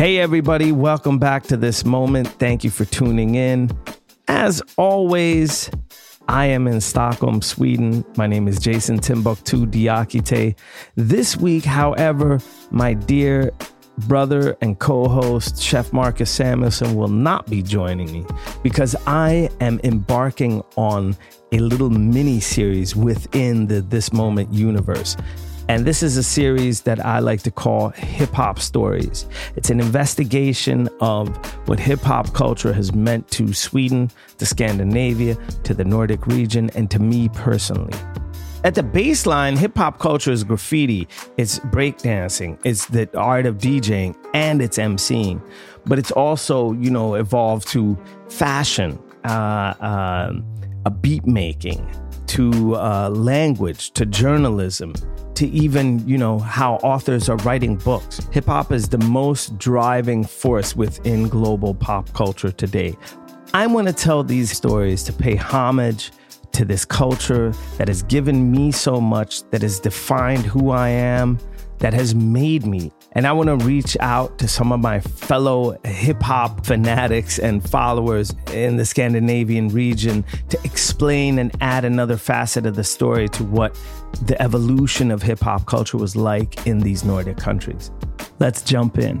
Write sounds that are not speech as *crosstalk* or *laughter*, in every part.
Hey, everybody, welcome back to this moment. Thank you for tuning in. As always, I am in Stockholm, Sweden. My name is Jason Timbuktu Diakite. This week, however, my dear brother and co host, Chef Marcus Samuelsson, will not be joining me because I am embarking on a little mini series within the This Moment universe. And this is a series that I like to call Hip Hop Stories. It's an investigation of what hip hop culture has meant to Sweden, to Scandinavia, to the Nordic region, and to me personally. At the baseline, hip hop culture is graffiti, it's breakdancing, it's the art of DJing, and it's MCing. But it's also, you know, evolved to fashion, uh, uh, a beat making, to uh, language, to journalism, to even, you know, how authors are writing books. Hip hop is the most driving force within global pop culture today. I want to tell these stories to pay homage to this culture that has given me so much, that has defined who I am, that has made me. And I want to reach out to some of my fellow hip hop fanatics and followers in the Scandinavian region to explain and add another facet of the story to what the evolution of hip hop culture was like in these Nordic countries. Let's jump in.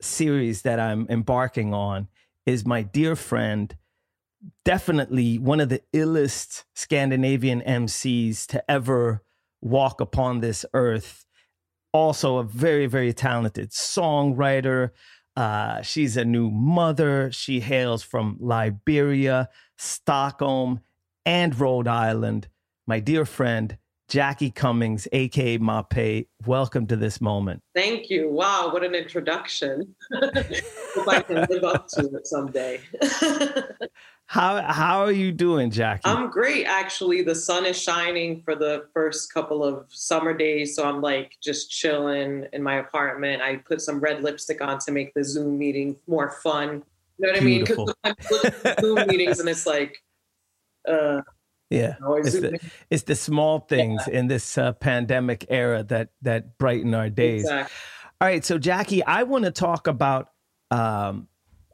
series that I'm embarking on is my dear friend, definitely one of the illest Scandinavian MCs to ever walk upon this earth. Also, a very, very talented songwriter. Uh, she's a new mother. She hails from Liberia, Stockholm, and Rhode Island. My dear friend, Jackie Cummings, aka Mapei, welcome to this moment. Thank you. Wow, what an introduction. *laughs* Hope I can live up to it someday. *laughs* How how are you doing, Jackie? I'm great actually. The sun is shining for the first couple of summer days, so I'm like just chilling in my apartment. I put some red lipstick on to make the Zoom meeting more fun. You know what Beautiful. I mean? Because *laughs* Zoom meetings and it's like uh yeah, Always it's the, it's the small things in this uh, pandemic era that that brighten our days. exactly. All right, so Jackie, I want to talk about um,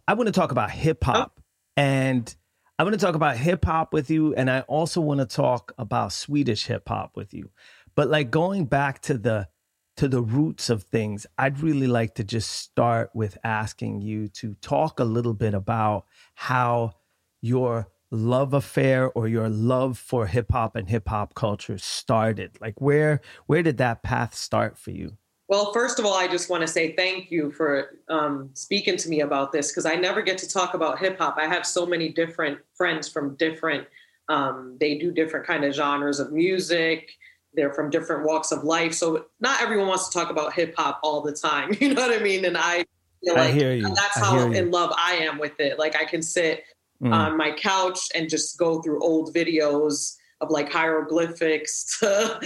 I want to talk about hip hop, and I want to talk about hip hop with you, and I also want to talk about Swedish hip hop with you. But like going back to the to the roots of things, I'd really like to just start with asking you to talk a little bit about how your love affair or your love for hip hop and hip hop culture started. Like where where did that path start for you? Well, first of all, I just want to say thank you for um, speaking to me about this because I never get to talk about hip hop. I have so many different friends from different. Um, they do different kind of genres of music. They're from different walks of life, so not everyone wants to talk about hip hop all the time. *laughs* You know what I mean? And I feel like hear you. that's how in love I am with it. Like I can sit Mm. on my couch and just go through old videos of like hieroglyphics *laughs* to,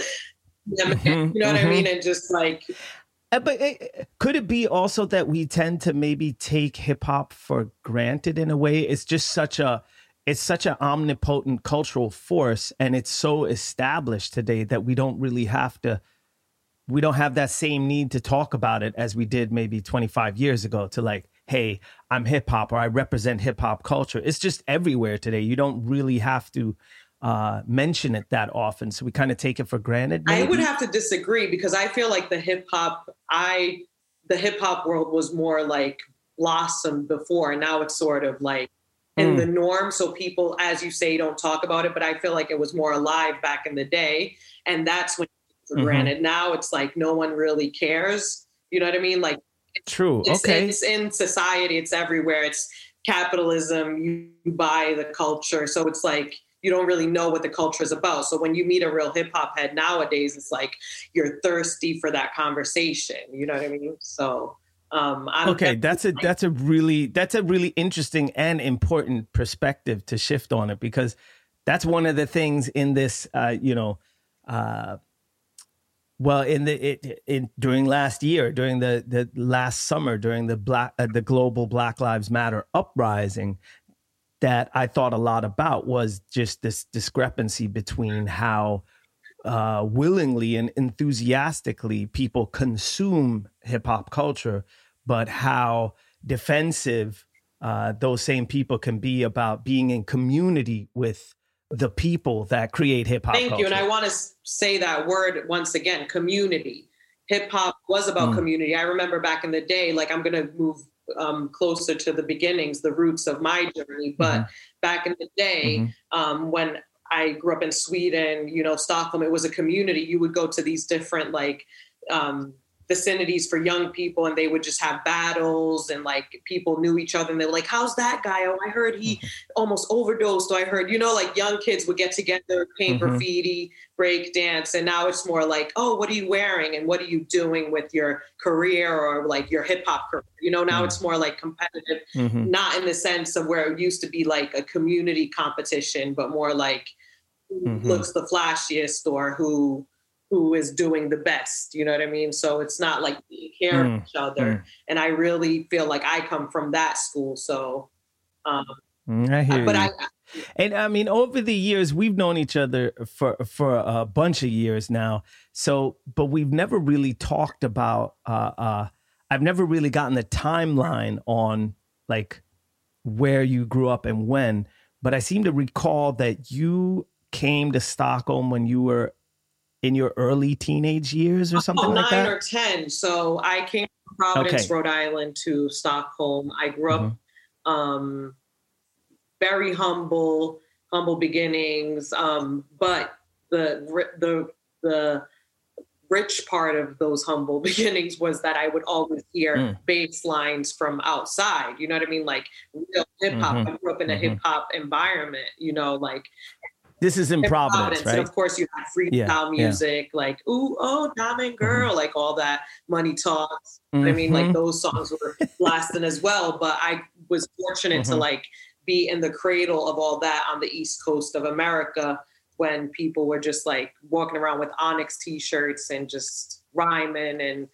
Mhm, you know what I mhm. mean? And just like, Uh, But uh, could it be also that we tend to maybe take hip hop for granted in a way? It's just such a it's such an omnipotent cultural force and it's so established today that we don't really have to we don't have that same need to talk about it as we did maybe 25 years ago to like hey, I'm hip hop or I represent hip hop culture. It's just everywhere today. You don't really have to uh, mention it that often. So we kind of take it for granted. Maybe? I would have to disagree because I feel like the hip hop, I, the hip hop world was more like blossomed before. And now it's sort of like in mm. the norm. So people, as you say, don't talk about it. But I feel like it was more alive back in the day. And that's when for mm-hmm. granted. Now it's like no one really cares. You know what I mean? Like True. It's, okay. It's in society. It's everywhere. It's capitalism. You buy the culture. So it's like you don't really know what the culture is about. So when you meet a real hip hop head nowadays, it's like you're thirsty for that conversation. You know what I mean? So um, I okay, that's a that's a really that's a really interesting and important perspective to shift on it because that's one of the things in this uh, you know uh, well, in the it, in during last year, during the the last summer, during the black uh, the global Black Lives Matter uprising, that I thought a lot about was just this discrepancy between how uh, willingly and enthusiastically people consume hip hop culture, but how defensive uh, those same people can be about being in community with the people that create hip hop. Thank culture. you. And I want to say that word once again community. Hip hop was about mm. community. I remember back in the day, like I'm going to move um, closer to the beginnings, the roots of my journey. But mm-hmm. back in the day, mm-hmm. um, when I grew up in Sweden, you know, Stockholm, it was a community. You would go to these different like um, vicinities for young people and they would just have battles and like people knew each other and they were like how's that guy oh i heard he mm-hmm. almost overdosed oh, i heard you know like young kids would get together paint mm-hmm. graffiti break dance and now it's more like oh what are you wearing and what are you doing with your career or like your hip hop career you know now mm-hmm. it's more like competitive mm-hmm. not in the sense of where it used to be like a community competition but more like who mm-hmm. looks the flashiest or who who is doing the best. You know what I mean? So it's not like we care mm, each other. Mm. And I really feel like I come from that school. So, um, mm, I hear but you. I, and I mean, over the years, we've known each other for for a bunch of years now. So, but we've never really talked about. Uh, uh, I've never really gotten the timeline on like where you grew up and when. But I seem to recall that you came to Stockholm when you were in your early teenage years or something oh, like that? Nine or 10. So I came from Providence, okay. Rhode Island to Stockholm. I grew up mm-hmm. um, very humble, humble beginnings. Um, but the, the, the rich part of those humble *laughs* beginnings was that I would always hear mm. bass lines from outside. You know what I mean? Like real hip hop. Mm-hmm. I grew up in a mm-hmm. hip hop environment, you know, like this is in Providence, Providence, right? And of course, you have freestyle yeah, music, yeah. like "Ooh, oh, Diamond mm-hmm. Girl," mm-hmm. like all that money talks. Mm-hmm. I mean, like mm-hmm. those songs were blasting as well. But I was fortunate mm-hmm. to like be in the cradle of all that on the East Coast of America when people were just like walking around with Onyx T-shirts and just rhyming and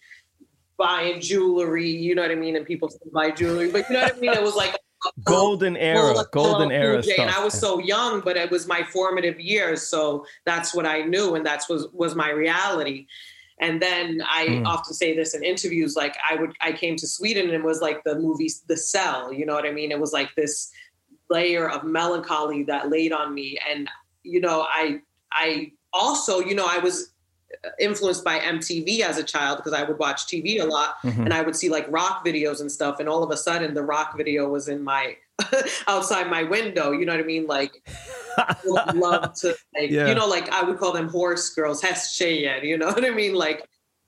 buying jewelry. You know what I mean? And people buy jewelry, but you know what I mean? It was like golden era, golden era stuff. And I was so young, but it was my formative years, so that's what I knew, and that's was was my reality. And then I mm. often say this in interviews, like I would, I came to Sweden and it was like the movie The Cell. You know what I mean? It was like this layer of melancholy that laid on me, and you know, I, I also, you know, I was influenced by MTV as a child because I would watch TV a lot mm-hmm. and I would see like rock videos and stuff. And all of a sudden, the rock video was in my *laughs* outside my window. You know what I mean? Like, would *laughs* love to, like, yeah. you know, like I would call them horse girls, Hess Cheyenne. You know what I mean? Like,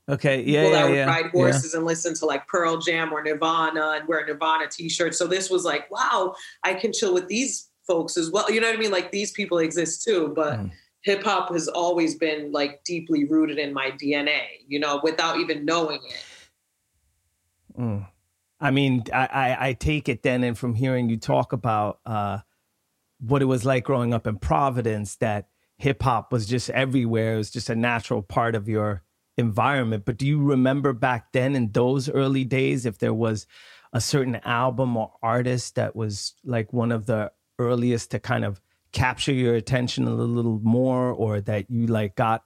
okay, yeah, yeah, would yeah, ride horses yeah. and listen to like Pearl Jam or Nirvana and wear Nirvana t-shirts. So this was like, wow, I can chill with these folks as well. You know what I mean? Like these people exist too, but. Mm hip hop has always been like deeply rooted in my DNA, you know, without even knowing it. Mm. I mean, I, I, I, take it then, and from hearing you talk about uh, what it was like growing up in Providence, that hip hop was just everywhere. It was just a natural part of your environment. But do you remember back then in those early days if there was a certain album or artist that was like one of the earliest to kind of capture your attention a little more or that you like got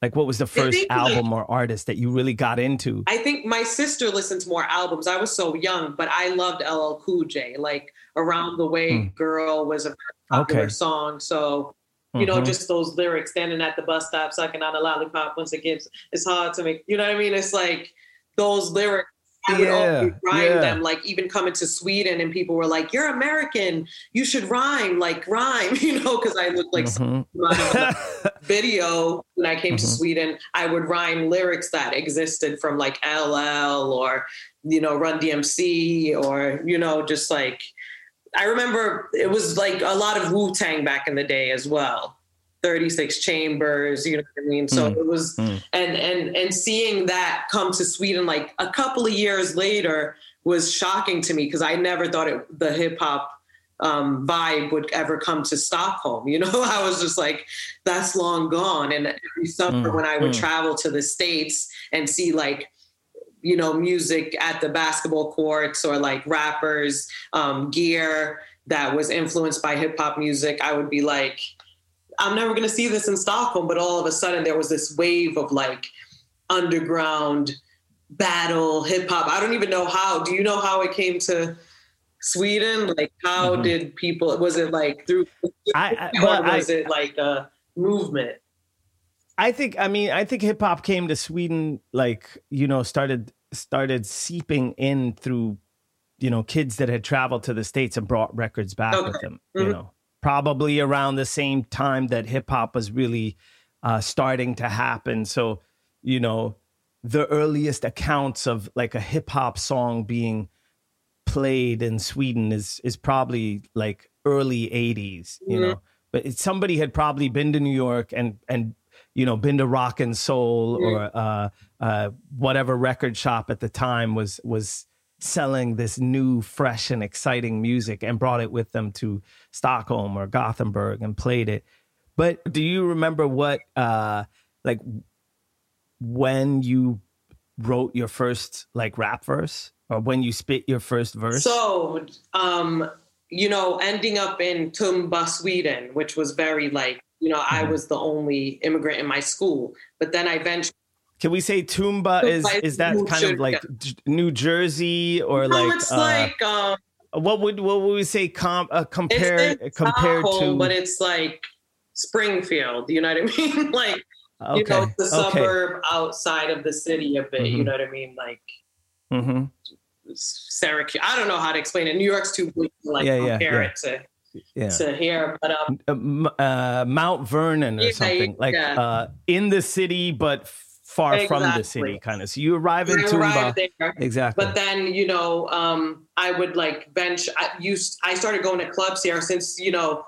Like, what was the first album like, or artist that you really got into? I think my sister listened to more albums. I was so young, but I loved LL Cool J. Like, Around the Way hmm. Girl was a popular okay. song. So, you know, mm-hmm. just those lyrics standing at the bus stop, sucking on a lollipop once it gets, it's hard to make, you know what I mean? It's like those lyrics I would yeah, always rhyme yeah. them, like even coming to Sweden, and people were like, "You're American, you should rhyme, like rhyme," *laughs* you know, because I looked like mm-hmm. *laughs* video when I came mm-hmm. to Sweden. I would rhyme lyrics that existed from like LL or you know Run DMC or you know just like I remember it was like a lot of Wu Tang back in the day as well. 36 chambers you know what i mean so mm. it was mm. and and and seeing that come to sweden like a couple of years later was shocking to me because i never thought it the hip-hop um, vibe would ever come to stockholm you *laughs* know i was just like that's long gone and every summer mm. when i would mm. travel to the states and see like you know music at the basketball courts or like rappers um, gear that was influenced by hip-hop music i would be like I'm never going to see this in Stockholm. But all of a sudden, there was this wave of like underground battle hip hop. I don't even know how. Do you know how it came to Sweden? Like, how mm-hmm. did people? Was it like through? I, I, *laughs* or was I, it like a movement? I think. I mean, I think hip hop came to Sweden. Like, you know, started started seeping in through, you know, kids that had traveled to the states and brought records back okay. with them. Mm-hmm. You know probably around the same time that hip hop was really uh, starting to happen. So, you know, the earliest accounts of like a hip hop song being played in Sweden is is probably like early 80s, you mm-hmm. know. But it, somebody had probably been to New York and and you know been to Rock and Soul mm-hmm. or uh, uh, whatever record shop at the time was was selling this new, fresh, and exciting music and brought it with them to Stockholm or Gothenburg and played it. But do you remember what, uh, like, when you wrote your first like rap verse or when you spit your first verse? So, um, you know, ending up in Tumba, Sweden, which was very like, you know, mm-hmm. I was the only immigrant in my school. But then I eventually can we say Tumba is is that kind of like New Jersey or no, like it's uh, like um, what would what would we say com, uh, compare compared to but it's like Springfield, you know what I *laughs* mean? like okay. you know the suburb outside of the city a bit, mm-hmm. you know what I mean? Like mm-hmm. Syracuse. I don't know how to explain it. New York's too big to like yeah, compare yeah, yeah. it to yeah. to here, but um, uh, uh, Mount Vernon or something like uh, in the city, but far exactly. from the city, kind of. So you arrive in Tumba, exactly. But then you know, um, I would like bench. I used. I started going to clubs here since you know.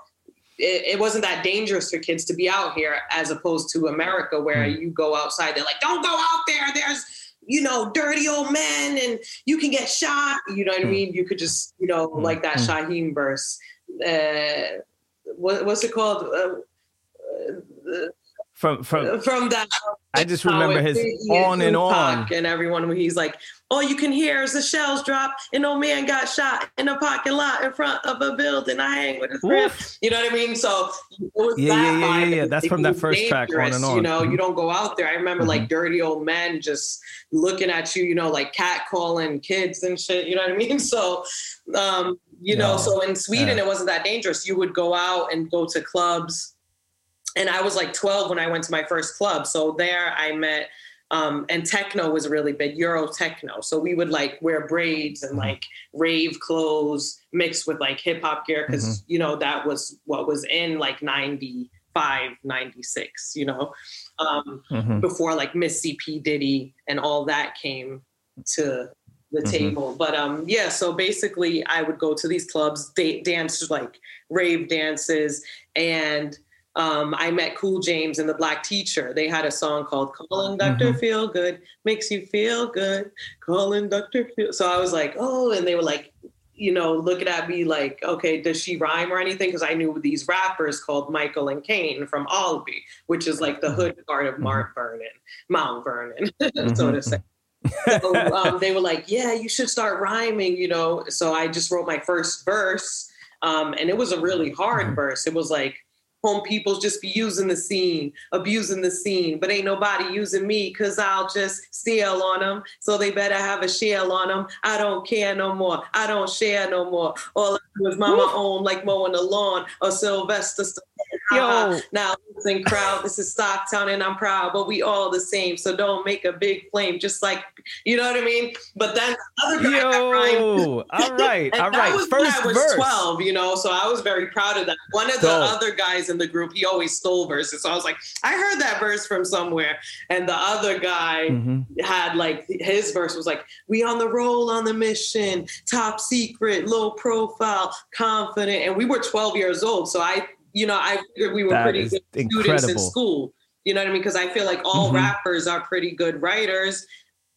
It, it, wasn't that dangerous for kids to be out here as opposed to America where mm. you go outside. They're like, don't go out there. There's, you know, dirty old men and you can get shot. You know what mm. I mean? You could just, you know, mm. like that mm. Shyheim verse. Uh, what, what's it called? Uh, uh, from from uh, from that. I just remember his on and on, and everyone when he's like, "All you can hear is the shells drop, and old man got shot in a parking lot in front of a building. I hang with his friend." You know what I mean? So it was yeah, that yeah, yeah, yeah, That's from that first track, on and on. You know, mm-hmm. you don't go out there. I remember mm-hmm. like dirty old men just looking at you. You know, like cat calling kids and shit. You know what I mean? *laughs* So, um, you know, so in Sweden it wasn't that dangerous. You would go out and go to clubs and I was like 12 when I went to my first club. So there I met, um, and techno was really big, Euro techno. So we would like wear braids and mm-hmm. like rave clothes mixed with like hip hop gear because, mm-hmm. you know, that was what was in like 95, 96, you know, um, mm-hmm. before like Missy P. Diddy and all that came to the mm-hmm. table. But um, yeah, so basically I would go to these clubs, they dance like rave dances and um, I met Cool James and the Black Teacher. They had a song called "Calling Doctor mm-hmm. Feel Good Makes You Feel Good." Calling Doctor Feel. So I was like, oh, and they were like, you know, looking at me like, okay, does she rhyme or anything? Because I knew these rappers called Michael and Kane from Alby, which is like the mm-hmm. hood part of Mount mm-hmm. Vernon, Mount Vernon, *laughs* so to say. so um, they were like, yeah, you should start rhyming, you know. So I just wrote my first verse, um, and it was a really hard verse. It was like home peoples just be using the scene, abusing the scene, but ain't nobody using me because I'll just steal on them. So they better have a shell on them. I don't care no more. I don't share no more. All I do is mama own like mowing the lawn or Sylvester. Yo. Now listen, crowd, this is Stocktown and I'm proud, but we all the same. So don't make a big flame, just like you know what I mean. But then the other guy Yo, all right, all *laughs* right. First I was verse. 12, you know, so I was very proud of that. One of the Dope. other guys in the group, he always stole verses. So I was like, I heard that verse from somewhere. And the other guy Mm-hmm. had like his verse was like, We on the roll on the mission, top secret, low profile, confident. And we were 12 years old. So I, you know, I figured we were That pretty good students in school. You know what I mean? Because I feel like all Mhm. rappers are pretty good writers.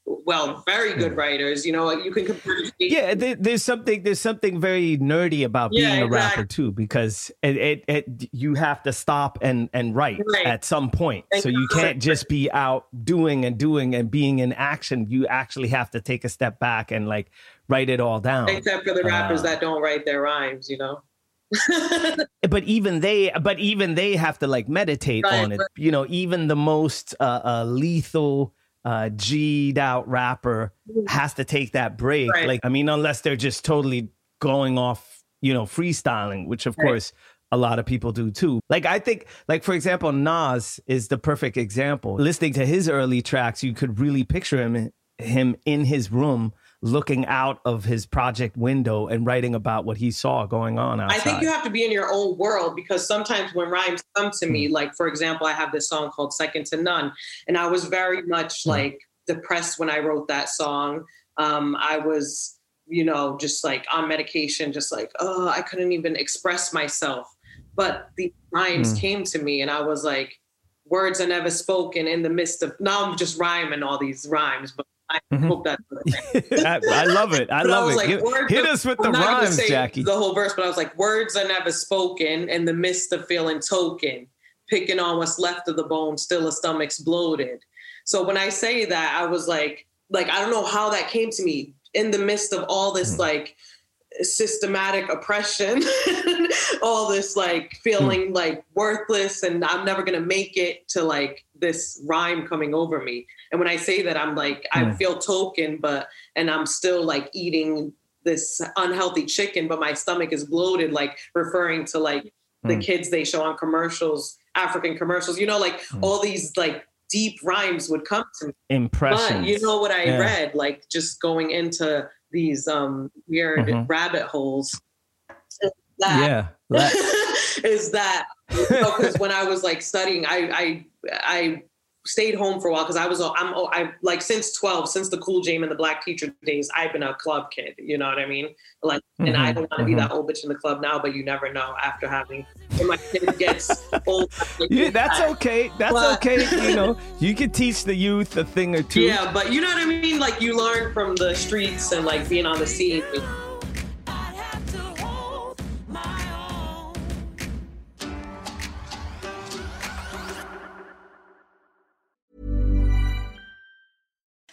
Well, very good writers. You know, you can compare. Yeah, there, there's something there's something very nerdy about being Yeah, a rapper too, because it, it, it you have to stop and and write Right. at some point. So you can't just be out doing and doing and being in action. You actually have to take a step back and like write it all down. Except for the rappers Uh, that don't write their rhymes, you know. *laughs* but even they but even they have to like meditate Right, on it right. you know even the most uh, uh lethal uh g'd out rapper has to take that break Right. like i mean unless they're just totally going off you know freestyling which of Right. course a lot of people do too like i think like for example nas is the perfect example listening to his early tracks you could really picture him him in his room looking out of his project window and writing about what he saw going on outside I think you have to be in your own world because sometimes when rhymes come to me, like for example, I have this song called Second to None, and I was very much Hmm. like depressed when I wrote that song. Um, I was, you know, just like on medication, just like, oh, I couldn't even express myself. But the rhymes Hmm. came to me, and I was like, words are never spoken in the midst of. Now I'm just rhyming all these rhymes, but I Mhm. hope that's. *laughs* I, I love it. I love was it. like, Hit- hit are- us with I'm the rhymes, Jackie. The whole verse, but I was like, words are never spoken in the midst of feeling token, picking on what's left of the bone, still a stomach's bloated. So when I say that, I was like, like I don't know how that came to me in the midst of all this Hmm. like systematic oppression, *laughs* all this like feeling like worthless and I'm never gonna make it to like this rhyme coming over me. And when I say that, I'm like, I Hmm. feel token, but and I'm still like eating this unhealthy chicken, but my stomach is bloated, like referring to like the Hmm. kids they show on commercials, African commercials, you know, like Hmm. all these like deep rhymes would come to me. Impressions. But you know what I Yeah. read, like just going into these um weird Mhm. rabbit holes. is That, Yeah. *laughs* Let- is that because when I was like studying, I I I stayed home for a while because I was I'm I like since 12, since the cool jam and the black teacher days, I've been a club kid. You know what I mean? Like, and I Mhm, don't want to be mhm. that old bitch in the club now, but you never know after having when my kid gets old. *laughs* yeah, that's okay. That's But- okay. You know, *laughs* you can teach the youth a thing or two. Yeah, but you know what I mean? Like you learn from the streets and like being on the scene.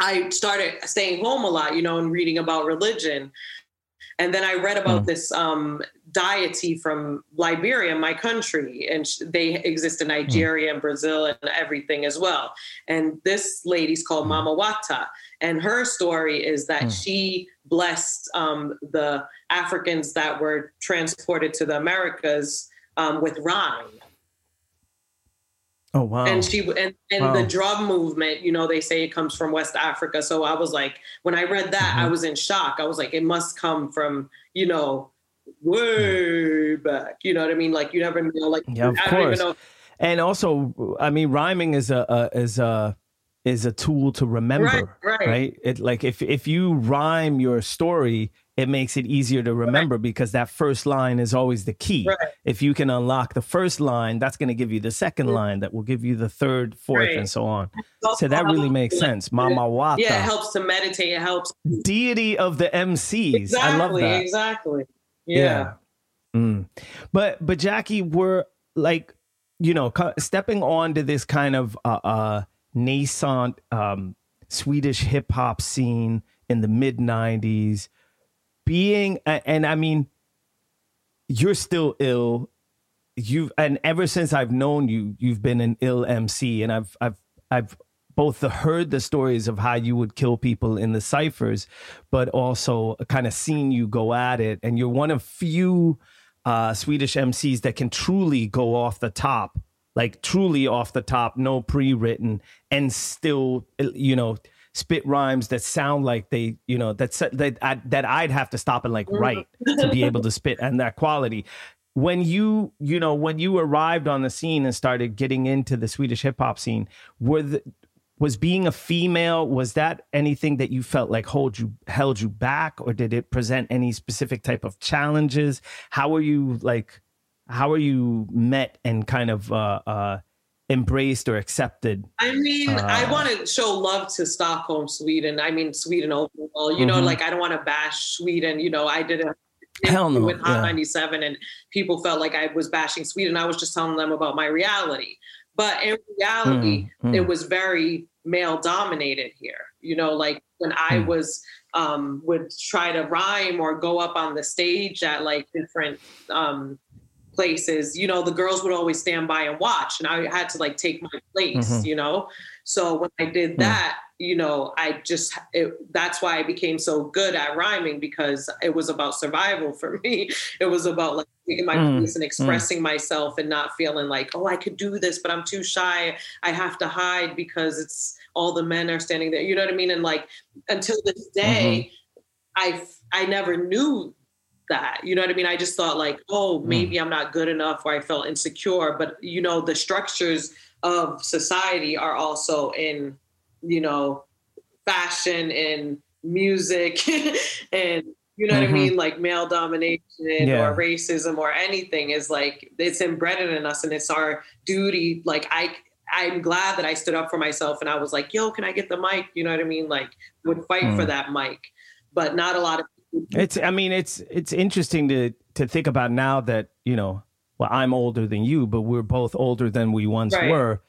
I started staying home a lot, you know, and reading about religion. And then I read about mm. this um, deity from Liberia, my country, and sh- they exist in Nigeria mm. and Brazil and everything as well. And this lady's called mm. Mama Wata, and her story is that mm. she blessed um, the Africans that were transported to the Americas um, with rhyme. Oh wow! And she and, and wow. the drug movement, you know, they say it comes from West Africa. So I was like, when I read that, mm-hmm. I was in shock. I was like, it must come from, you know, way back. You know what I mean? Like you never know. Like yeah, of I course. Know. And also, I mean, rhyming is a, a is a is a tool to remember, right? Right. right? It like if if you rhyme your story, it makes it easier to remember right. because that first line is always the key. Right. If you can unlock the first line, that's going to give you the second mm-hmm. line that will give you the third, fourth, and so on. So that really makes sense. Mama Wata. Yeah, it helps to meditate. It helps. Deity of the MCs. Exactly, I love that. Exactly. Yeah. yeah. Mm. But but Jackie, we're like, you know, stepping on to this kind of uh, uh nascent um, Swedish hip hop scene in the mid '90s being and I mean you're still ill. You've and ever since I've known you you've been an ill MC and I've I've I've both heard the stories of how you would kill people in the ciphers but also kind of seen you go at it and you're one of few uh, Swedish MCs that can truly go off the top like truly off the top no pre-written and still you know spit rhymes that sound like they, you know, that that I, that I'd have to stop and like mm-hmm. write to be able to spit and that quality. When you, you know, when you arrived on the scene and started getting into the Swedish hip hop scene, were the was being a female was that anything that you felt like hold you held you back or did it present any specific type of challenges how were you like how are you met and kind of uh uh embraced or accepted? I mean, uh, I want to show love to Stockholm, Sweden. I mean, Sweden overall. You mm-hmm. know, like I don't want to bash Sweden. You know, I did a Hell no. with Hot yeah. 97 and people felt like I was bashing Sweden. I was just telling them about my reality. But in reality, mm-hmm. it was very male dominated here. You know, like when I mm. was um, would try to rhyme or go up on the stage at like different um, places, you know, the girls would always stand by and watch, and I had to like take my place, mm-hmm. you know. So when I did that, mm. you know, I just it, that's why I became so good at rhyming because it was about survival for *laughs* me. It was about like taking my mm. place and mm. expressing myself and not feeling like, oh, I could do this, but I'm too shy. I have to hide because it's all the men are standing there. You know what I mean? And like until this day, mm-hmm. I I never knew that. You know what I mean? I just thought like, oh, hmm. maybe. I'm not good enough or I felt insecure. But you know, the structures of society are also in, you know, fashion and music *laughs* and you know mm-hmm. what I mm-hmm. mean? Like male domination yeah. or racism or anything is like it's embedded in us and it's our duty. Like I I'm glad that I stood up for myself and I was like, yo, can I get the mic? You know what I mean? Like would fight mm. for that mic. But not a lot of it's I mean, it's it's interesting to to think about now that, you know, well, I'm older than you, but we're both older than we once right. were,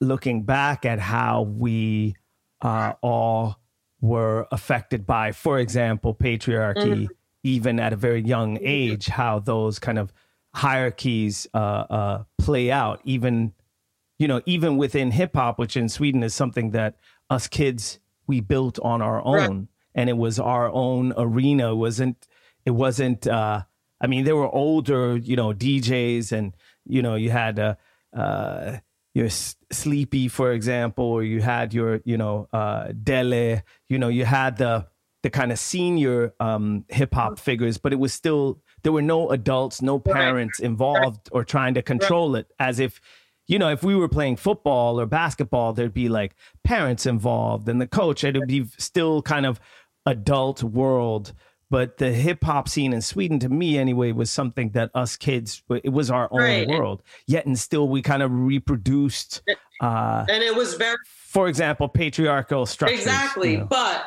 looking back at how we uh, all were affected by, for example, patriarchy, mm-hmm. even at a very young age, how those kind of hierarchies uh, uh, play out, even you know, even within hip hop, which in Sweden is something that us kids we built on our own. And it was our own arena. It wasn't it wasn't? Uh, I mean, there were older, you know, DJs, and you know, you had uh, uh, your Sleepy, for example, or you had your, you know, uh, Dele. You know, you had the the kind of senior um, hip hop figures, but it was still there were no adults, no parents involved or trying to control it, as if you know, if we were playing football or basketball, there'd be like parents involved and the coach. It'd be still kind of adult world. But the hip hop scene in Sweden, to me anyway, was something that us kids, it was our own right. world. Yet and still, we kind of reproduced. Uh, and it was very, for example, patriarchal structures. Exactly. You know? But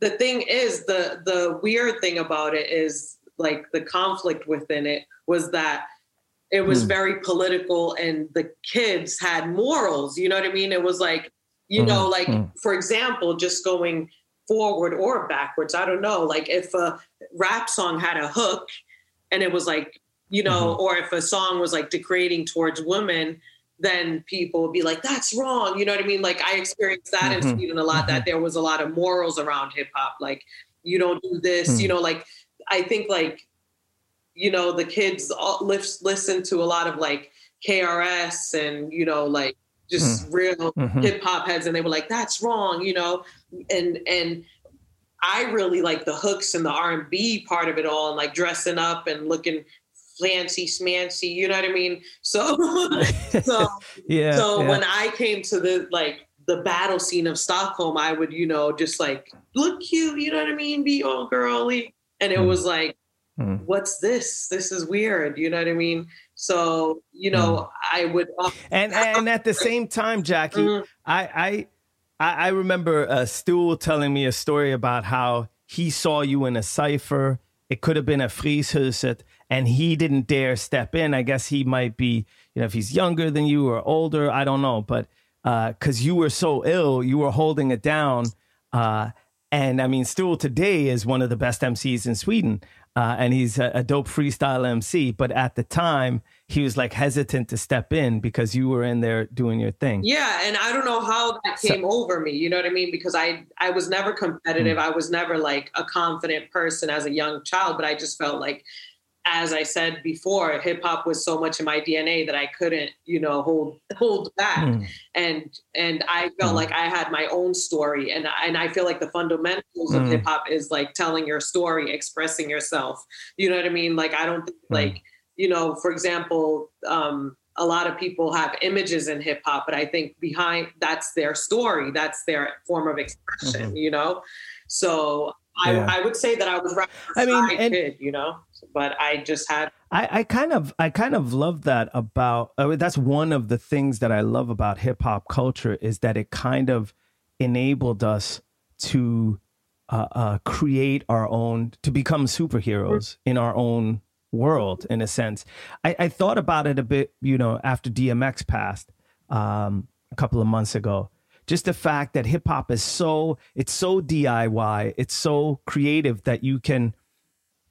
the thing is, the the weird thing about it is like the conflict within it was that it was mm. very political and the kids had morals you know what i mean it was like you mm. know like mm. for example just going forward or backwards i don't know like if a rap song had a hook and it was like you know mm-hmm. or if a song was like degrading towards women then people would be like that's wrong you know what i mean like i experienced that mm-hmm. in sweden a lot mm-hmm. that there was a lot of morals around hip hop like you don't do this you mm. know like i think like you know, the kids all listen to a lot of like KRS and, you know, like just mm. real mm-hmm. hip hop heads. And they were like, that's wrong, you know? And, and, I really like the hooks and the R and B part of it all, and like dressing up and looking fancy smancy. You know what I mean? So, *laughs* so *laughs* yeah. So yeah. when I came to the like the battle scene of Stockholm, I would you know just like look cute. You know what I mean? Be all girly, and it mm. was like mm. what's this? This is weird. You know what I mean? So, you know, mm. I would. and and at the same time, Jackie, mm. I I I remember uh, telling me a story about how he saw you in a cipher. It could have been a Fryshuset, and he didn't dare step in. I guess he might be, you know, if he's younger than you or older, I don't know. But because uh, you were so ill, you were holding it down. Uh, and I mean, Stor today is one of the best MCs in Sweden uh, and he's a, a, dope freestyle MC. But at the time, he was like hesitant to step in because you were in there doing your thing. Yeah, and I don't know how that came so, over me. You know what I mean? Because I I was never competitive. Mm-hmm. I was never like a confident person as a young child. But I just felt like as I said before, hip hop was so much in my DNA that I couldn't, you know, hold hold back. Mm. And and I felt mm. like I had my own story. And and I feel like the fundamentals mm. of hip hop is like telling your story, expressing yourself. You know what I mean? Like I don't think mm. like, you know, for example, um, a lot of people have images in hip hop, but I think behind that's their story, that's their form of expression, mm-hmm. you know? So yeah. I, I would say that I was right. I mean, and, kid, you know but I just had. I, I kind of I kind of love that about. I that's one of the things that I love about hip hop culture is that it kind of enabled us to uh, uh, create our own, to become superheroes in our own world, in a sense. I, I thought about it a bit, you know, after DMX passed um, a couple of months ago just the fact that hip hop is so it's so DIY, it's so creative that you can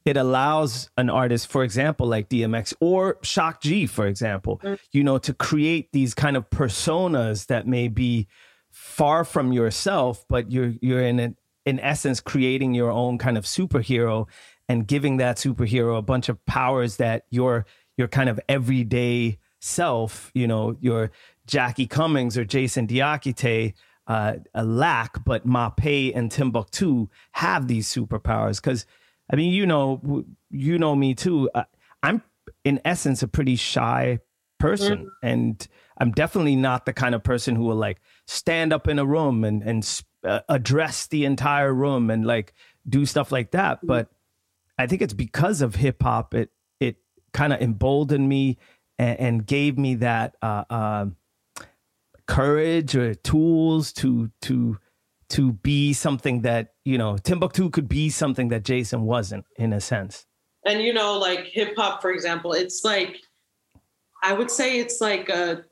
it allows an artist, for example, like DMX or Shock G, for example, mm. you know, to create these kind of personas that may be far from yourself, but you're you're in a, in essence creating your own kind of superhero and giving that superhero a bunch of powers that your your kind of everyday self, you know, your Jackie Cummings or Jason Diakite uh, lack, but Mapei and Timbuktu have these superpowers because I mean, you know, you know me too. I'm in essence a pretty shy person, mm-hmm. and I'm definitely not the kind of person who will like stand up in a room and and uh, address the entire room and like do stuff like that. Mm-hmm. But I think it's because of hip hop. It it kind of emboldened me and, and, gave me that uh, uh, courage or tools to to to be something that you know Timbuktu could be something that Jason wasn't in a sense. And you know, like hip hop, for example, it's like I would say it's like a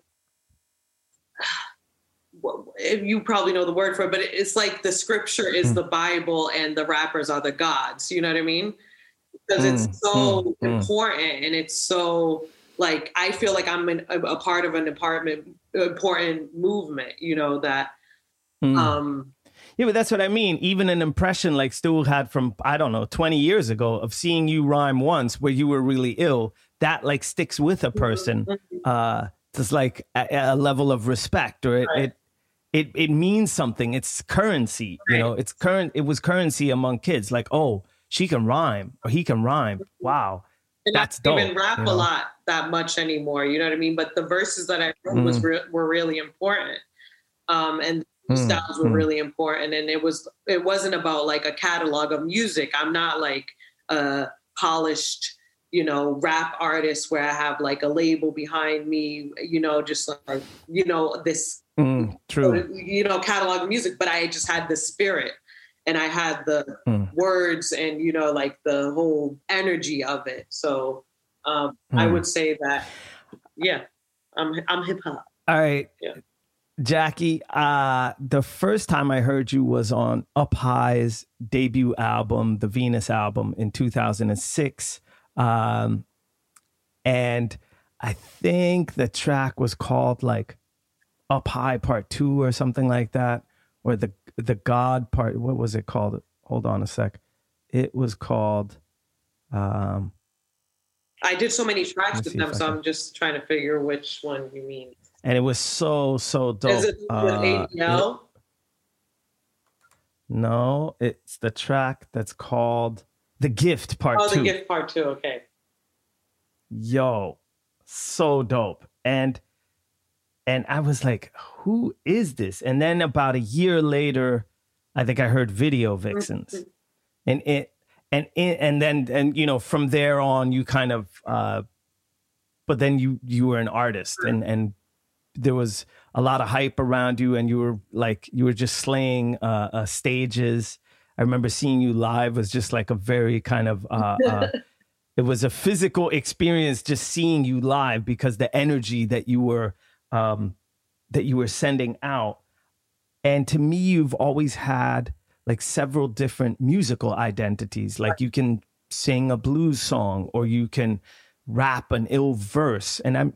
*sighs* you probably know the word for it, but it's like the scripture is mm. the Bible and the rappers are the gods. You know what I mean? Because mm. it's so mm. mm. important and it's so like I feel like I'm in, a, a, part of an apartment important movement. You know that. Mm. Um, yeah, but that's what I mean. Even an impression like Stu had from I don't know twenty years ago of seeing you rhyme once where you were really ill, that like sticks with a person. Mm-hmm. Uh, it's like a, a, level of respect, or it, right. it it it means something. It's currency. Right. You know, it's current. It was currency among kids. Like, oh, she can rhyme or he can rhyme. Wow, and that's dope. Even rap you know? a lot that much anymore. You know what I mean? But the verses that I wrote mm. was re- were really important, um, and mm. styles were mm. really important. And it was it wasn't about like a catalog of music. I'm not like a polished you know, rap artist where I have like a label behind me, you know, just like, you know, this Mm, true. You know, catalog of music, but I just had the spirit and I had the mm. words and, you know, like the whole energy of it. So um, mm. I would say that, yeah, I'm, I'm hip hop. All right. Yeah. Jackie, uh, the first time I heard you was on Up High's debut album, the Venus album in 2006. Um, and I think the track was called like up High Part Two or something like that, or the the God part. What was it called? Hold on a sec. It was called. Um, I did so many tracks with them, so I'm just trying to figure which one you mean. And it was so so dope. Is it with uh, ADL? no, it's the track that's called "The Gift Part oh, Two. the Gift Part Two. Okay. Yo, so dope, and and I was like, who is this? And then about a year later, I think I heard Video Vixens. Mm-hmm. And it and it, and then and you know from there on you kind of uh but then you you were an artist and and there was a lot of hype around you and you were like you were just slaying uh, uh stages i remember seeing you live was just like a very kind of uh, uh *laughs* it was a physical experience just seeing you live because the energy that you were um, that you were sending out. And to me, you've always had like several different musical identities. Like you can sing a blues song or you can rap an ill verse. And I'm,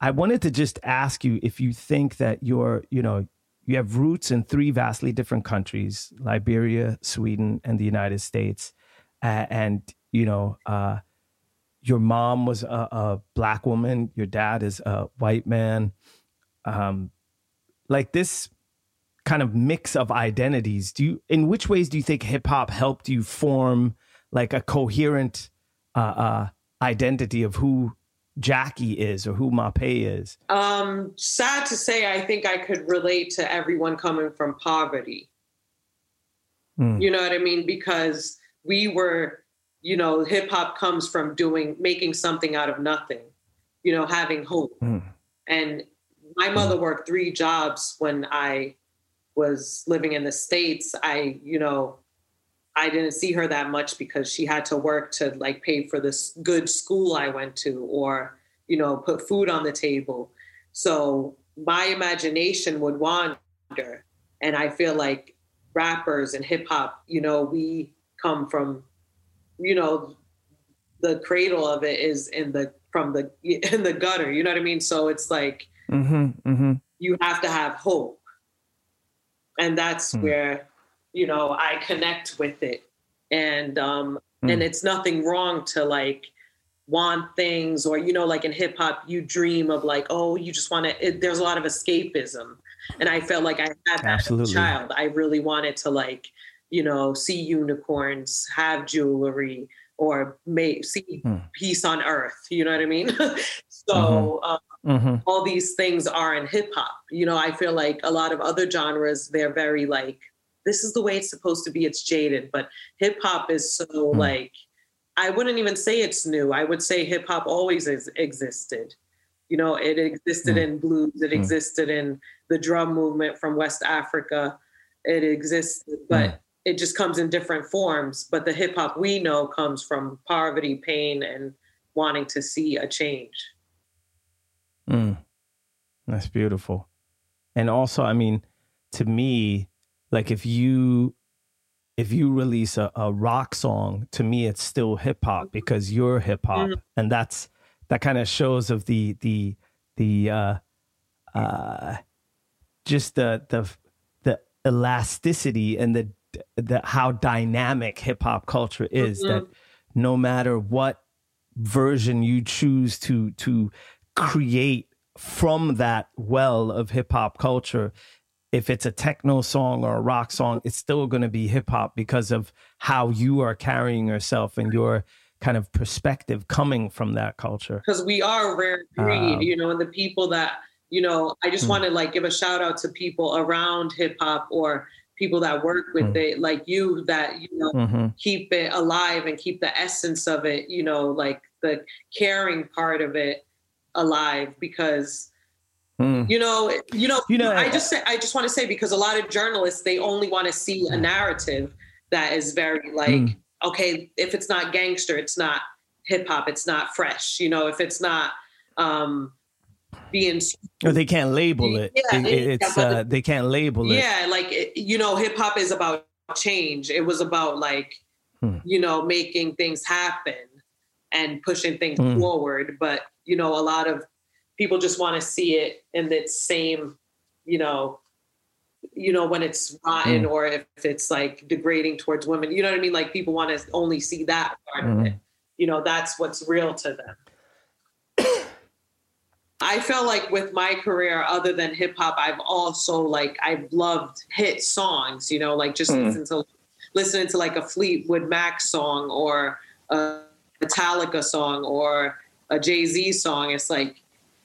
I wanted to just ask you if you think that you're, you know, you have roots in three vastly different countries Liberia, Sweden, and the United States. Uh, and, you know, uh, your mom was a, a, black woman, your dad is a white man. Um, like this kind of mix of identities. Do you, in which ways do you think hip hop helped you form like a coherent uh, uh, identity of who Jackie is or who Mapei is? Um, sad to say, I think I could relate to everyone coming from poverty. Mm. You know what I mean? Because we were you know, hip hop comes from doing, making something out of nothing, you know, having hope. Mm. And my hmm. mother worked three jobs when I was living in the States. I, you know, I didn't see her that much because she had to work to like pay for this good school I went to or, you know, put food on the table. So my imagination would wander. And I feel like rappers and hip hop, you know, we come from you know, the cradle of it is in the from the *laughs* in the gutter. You know what I mean? So it's like mm-hmm, mm-hmm. you have to have hope, and that's mm. where you know I connect with it, and um, mm. and it's nothing wrong to like want things or you know like in hip hop you dream of like oh you just want to there's a lot of escapism and i felt like i had that Absolutely. as a child i really wanted to like you know, see unicorns, have jewelry, or may see mm. peace on earth. You know what I mean? *laughs* so mm-hmm. Um, mm-hmm. all these things are in hip hop. You know, I feel like a lot of other genres, they're very like, this is the way it's supposed to be. It's jaded, but hip hop is so mm. like, I wouldn't even say it's new. I would say hip hop always existed. You know, it existed Mm. in blues, it Mm. existed in the drum movement from West Africa. It existed, but Mm. It just comes in different forms. But the hip hop we know comes from poverty, pain, and wanting to see a change. Mm. That's beautiful. And also, I mean, to me, like if you if you release a, a rock song, to me it's still hip hop because you're hip hop. Mhm. And that's that kind of shows of the the the uh uh just the the the elasticity and the the how dynamic hip hop culture is Mhm. that no matter what version you choose to to create from that well of hip hop culture if it's a techno song or a rock song it's still going to be hip hop because of how you are carrying yourself and your kind of perspective coming from that culture because we are a rare breed, Um, you know, and the people that, you know, I just Hmm. want to like give a shout out to people around hip hop or people that work with Hmm. it, like you that, you know, Mhm. keep it alive and keep the essence of it, you know, like the caring part of it alive because Mm. you know, you know, You know, I I- just say, I just want to say because a lot of journalists they only want to see a narrative that is very like, Mm. okay, if it's not gangster, it's not hip hop, it's not fresh. You know, if it's not um being Or they can't label it, Yeah, It- it- it's uh, they can't label it yeah, like you know, hip hop is about change. It was about like Hmm. you know making things happen and pushing things Hmm. forward. But you know, a lot of people just want to see it in its same, you know, you know when it's rotten Hmm. or if it's like degrading towards women. You know what I mean? Like people want to only see that part Hmm. of it. You know, that's what's real to them. I felt like with my career, other than hip hop, I've also like I've loved hit songs. You know, like just Mm. listen to listening to like a Fleetwood Mac song or a Metallica song or a Jay Z song. It's like,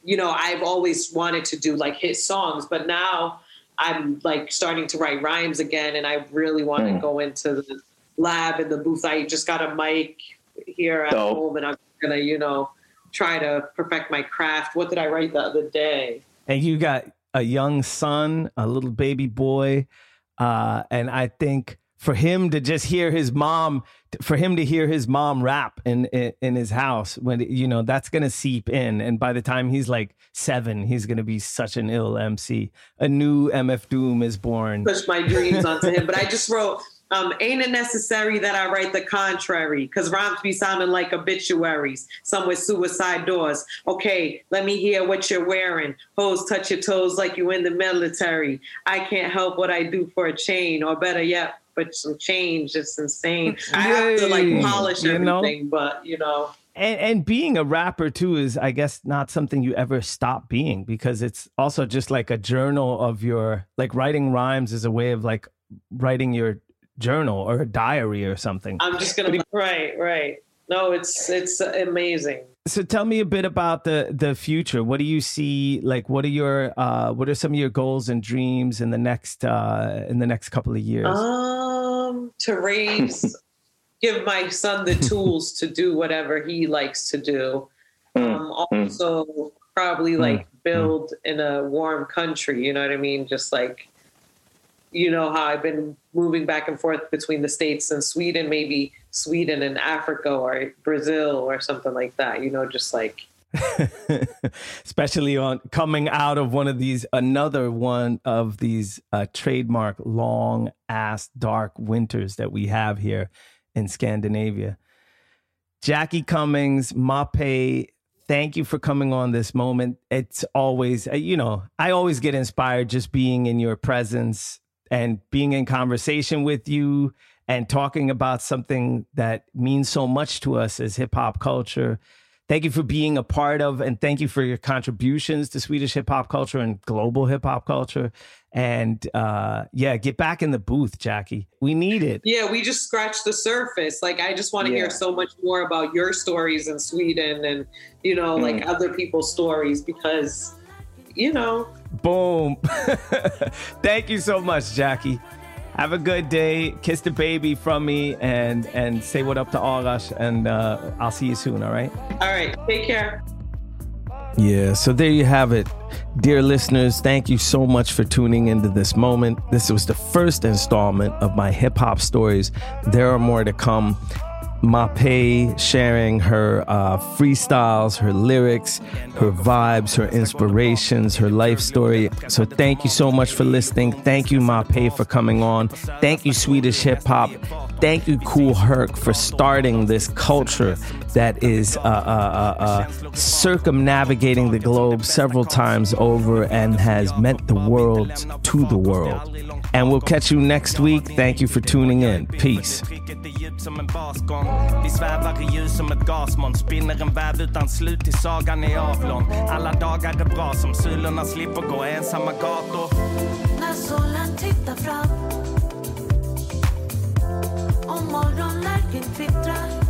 you know, I've always wanted to do like hit songs, but now I'm like starting to write rhymes again, and I really want to Mm. go into the lab in the booth. I just got a mic here at home, and I'm gonna, you know, try to perfect my craft. What did I write the other day? and you got a young son, a little baby boy, uh, and I think for him to just hear his mom, for him to hear his mom rap in in, in his house, when you know that's gonna seep in, and by the time he's like seven, he's gonna be such an ill MC. A new MF Doom is born. Push my dreams onto him, but I just wrote. Um, ain't it necessary that I write the contrary? Because rhymes be sounding like obituaries. Some with suicide doors. Okay, let me hear what you're wearing. Hoes touch your toes like you in the military. I can't help what I do for a chain, or better yet, but some change. It's insane. I have to like polish you know? everything, but you know. and and being a rapper too is i guess not something you ever stop being because it's also just like a journal of your like writing rhymes is a way of like writing your journal or a diary or something I'm just gonna be *laughs* right, right. No, it's it's amazing. so tell me a bit about the the future what do you see like what are your uh what are some of your goals and dreams in the next uh in the next couple of years Um, to raise, *laughs* give my son the tools to do whatever he likes to do. Mm. Um, also, probably Mm. like build in a warm country. You know what I mean? Just like, you know how I've been moving back and forth between the states and Sweden, maybe Sweden and Africa or Brazil or something like that. You know, just like *laughs* especially on coming out of one of these another one of these uh, trademark long ass dark winters that we have here in Scandinavia. Jackie Cummings, Mapei, thank you for coming on this moment. It's always, uh, you know, I always get inspired just being in your presence and being in conversation with you and talking about something that means so much to us as hip hop culture. Thank you for being a part of, and thank you for your contributions to Swedish hip hop culture and global hip hop culture. And uh, yeah, get back in the booth, Jackie. We need it. Yeah, we just scratched the surface. Like I just want to Yeah. hear so much more about your stories in Sweden and you know, like Mm. other people's stories because you know, Boom. *laughs* Thank you so much, Jackie. Have a good day. Kiss the baby from me and and say what up to Arash. And uh, I'll see you soon, all right? all right, take care. Yeah, so there you have it. Dear listeners, thank you so much for tuning into this moment. This was the first installment of my hip hop stories. There are more to come. Mapei sharing her uh, freestyles, her lyrics, her vibes, her inspirations, her life story. So thank you so much for listening. Thank you, Mapei, for coming on. Thank you, Swedish hip hop. Thank you, Kool Herc, for starting this culture that is uh, uh, uh, uh, circumnavigating the globe several times over and has meant the world to the world. And we'll catch you next week. Thank you for tuning in. Peace. Vi svävar i ljus som ett gasmoln Spinner en väv utan slut sagan är avlång Alla dagar är bra som sulorna slipper gå ensamma gator När solen tittar fram och morgonlärken kvittrar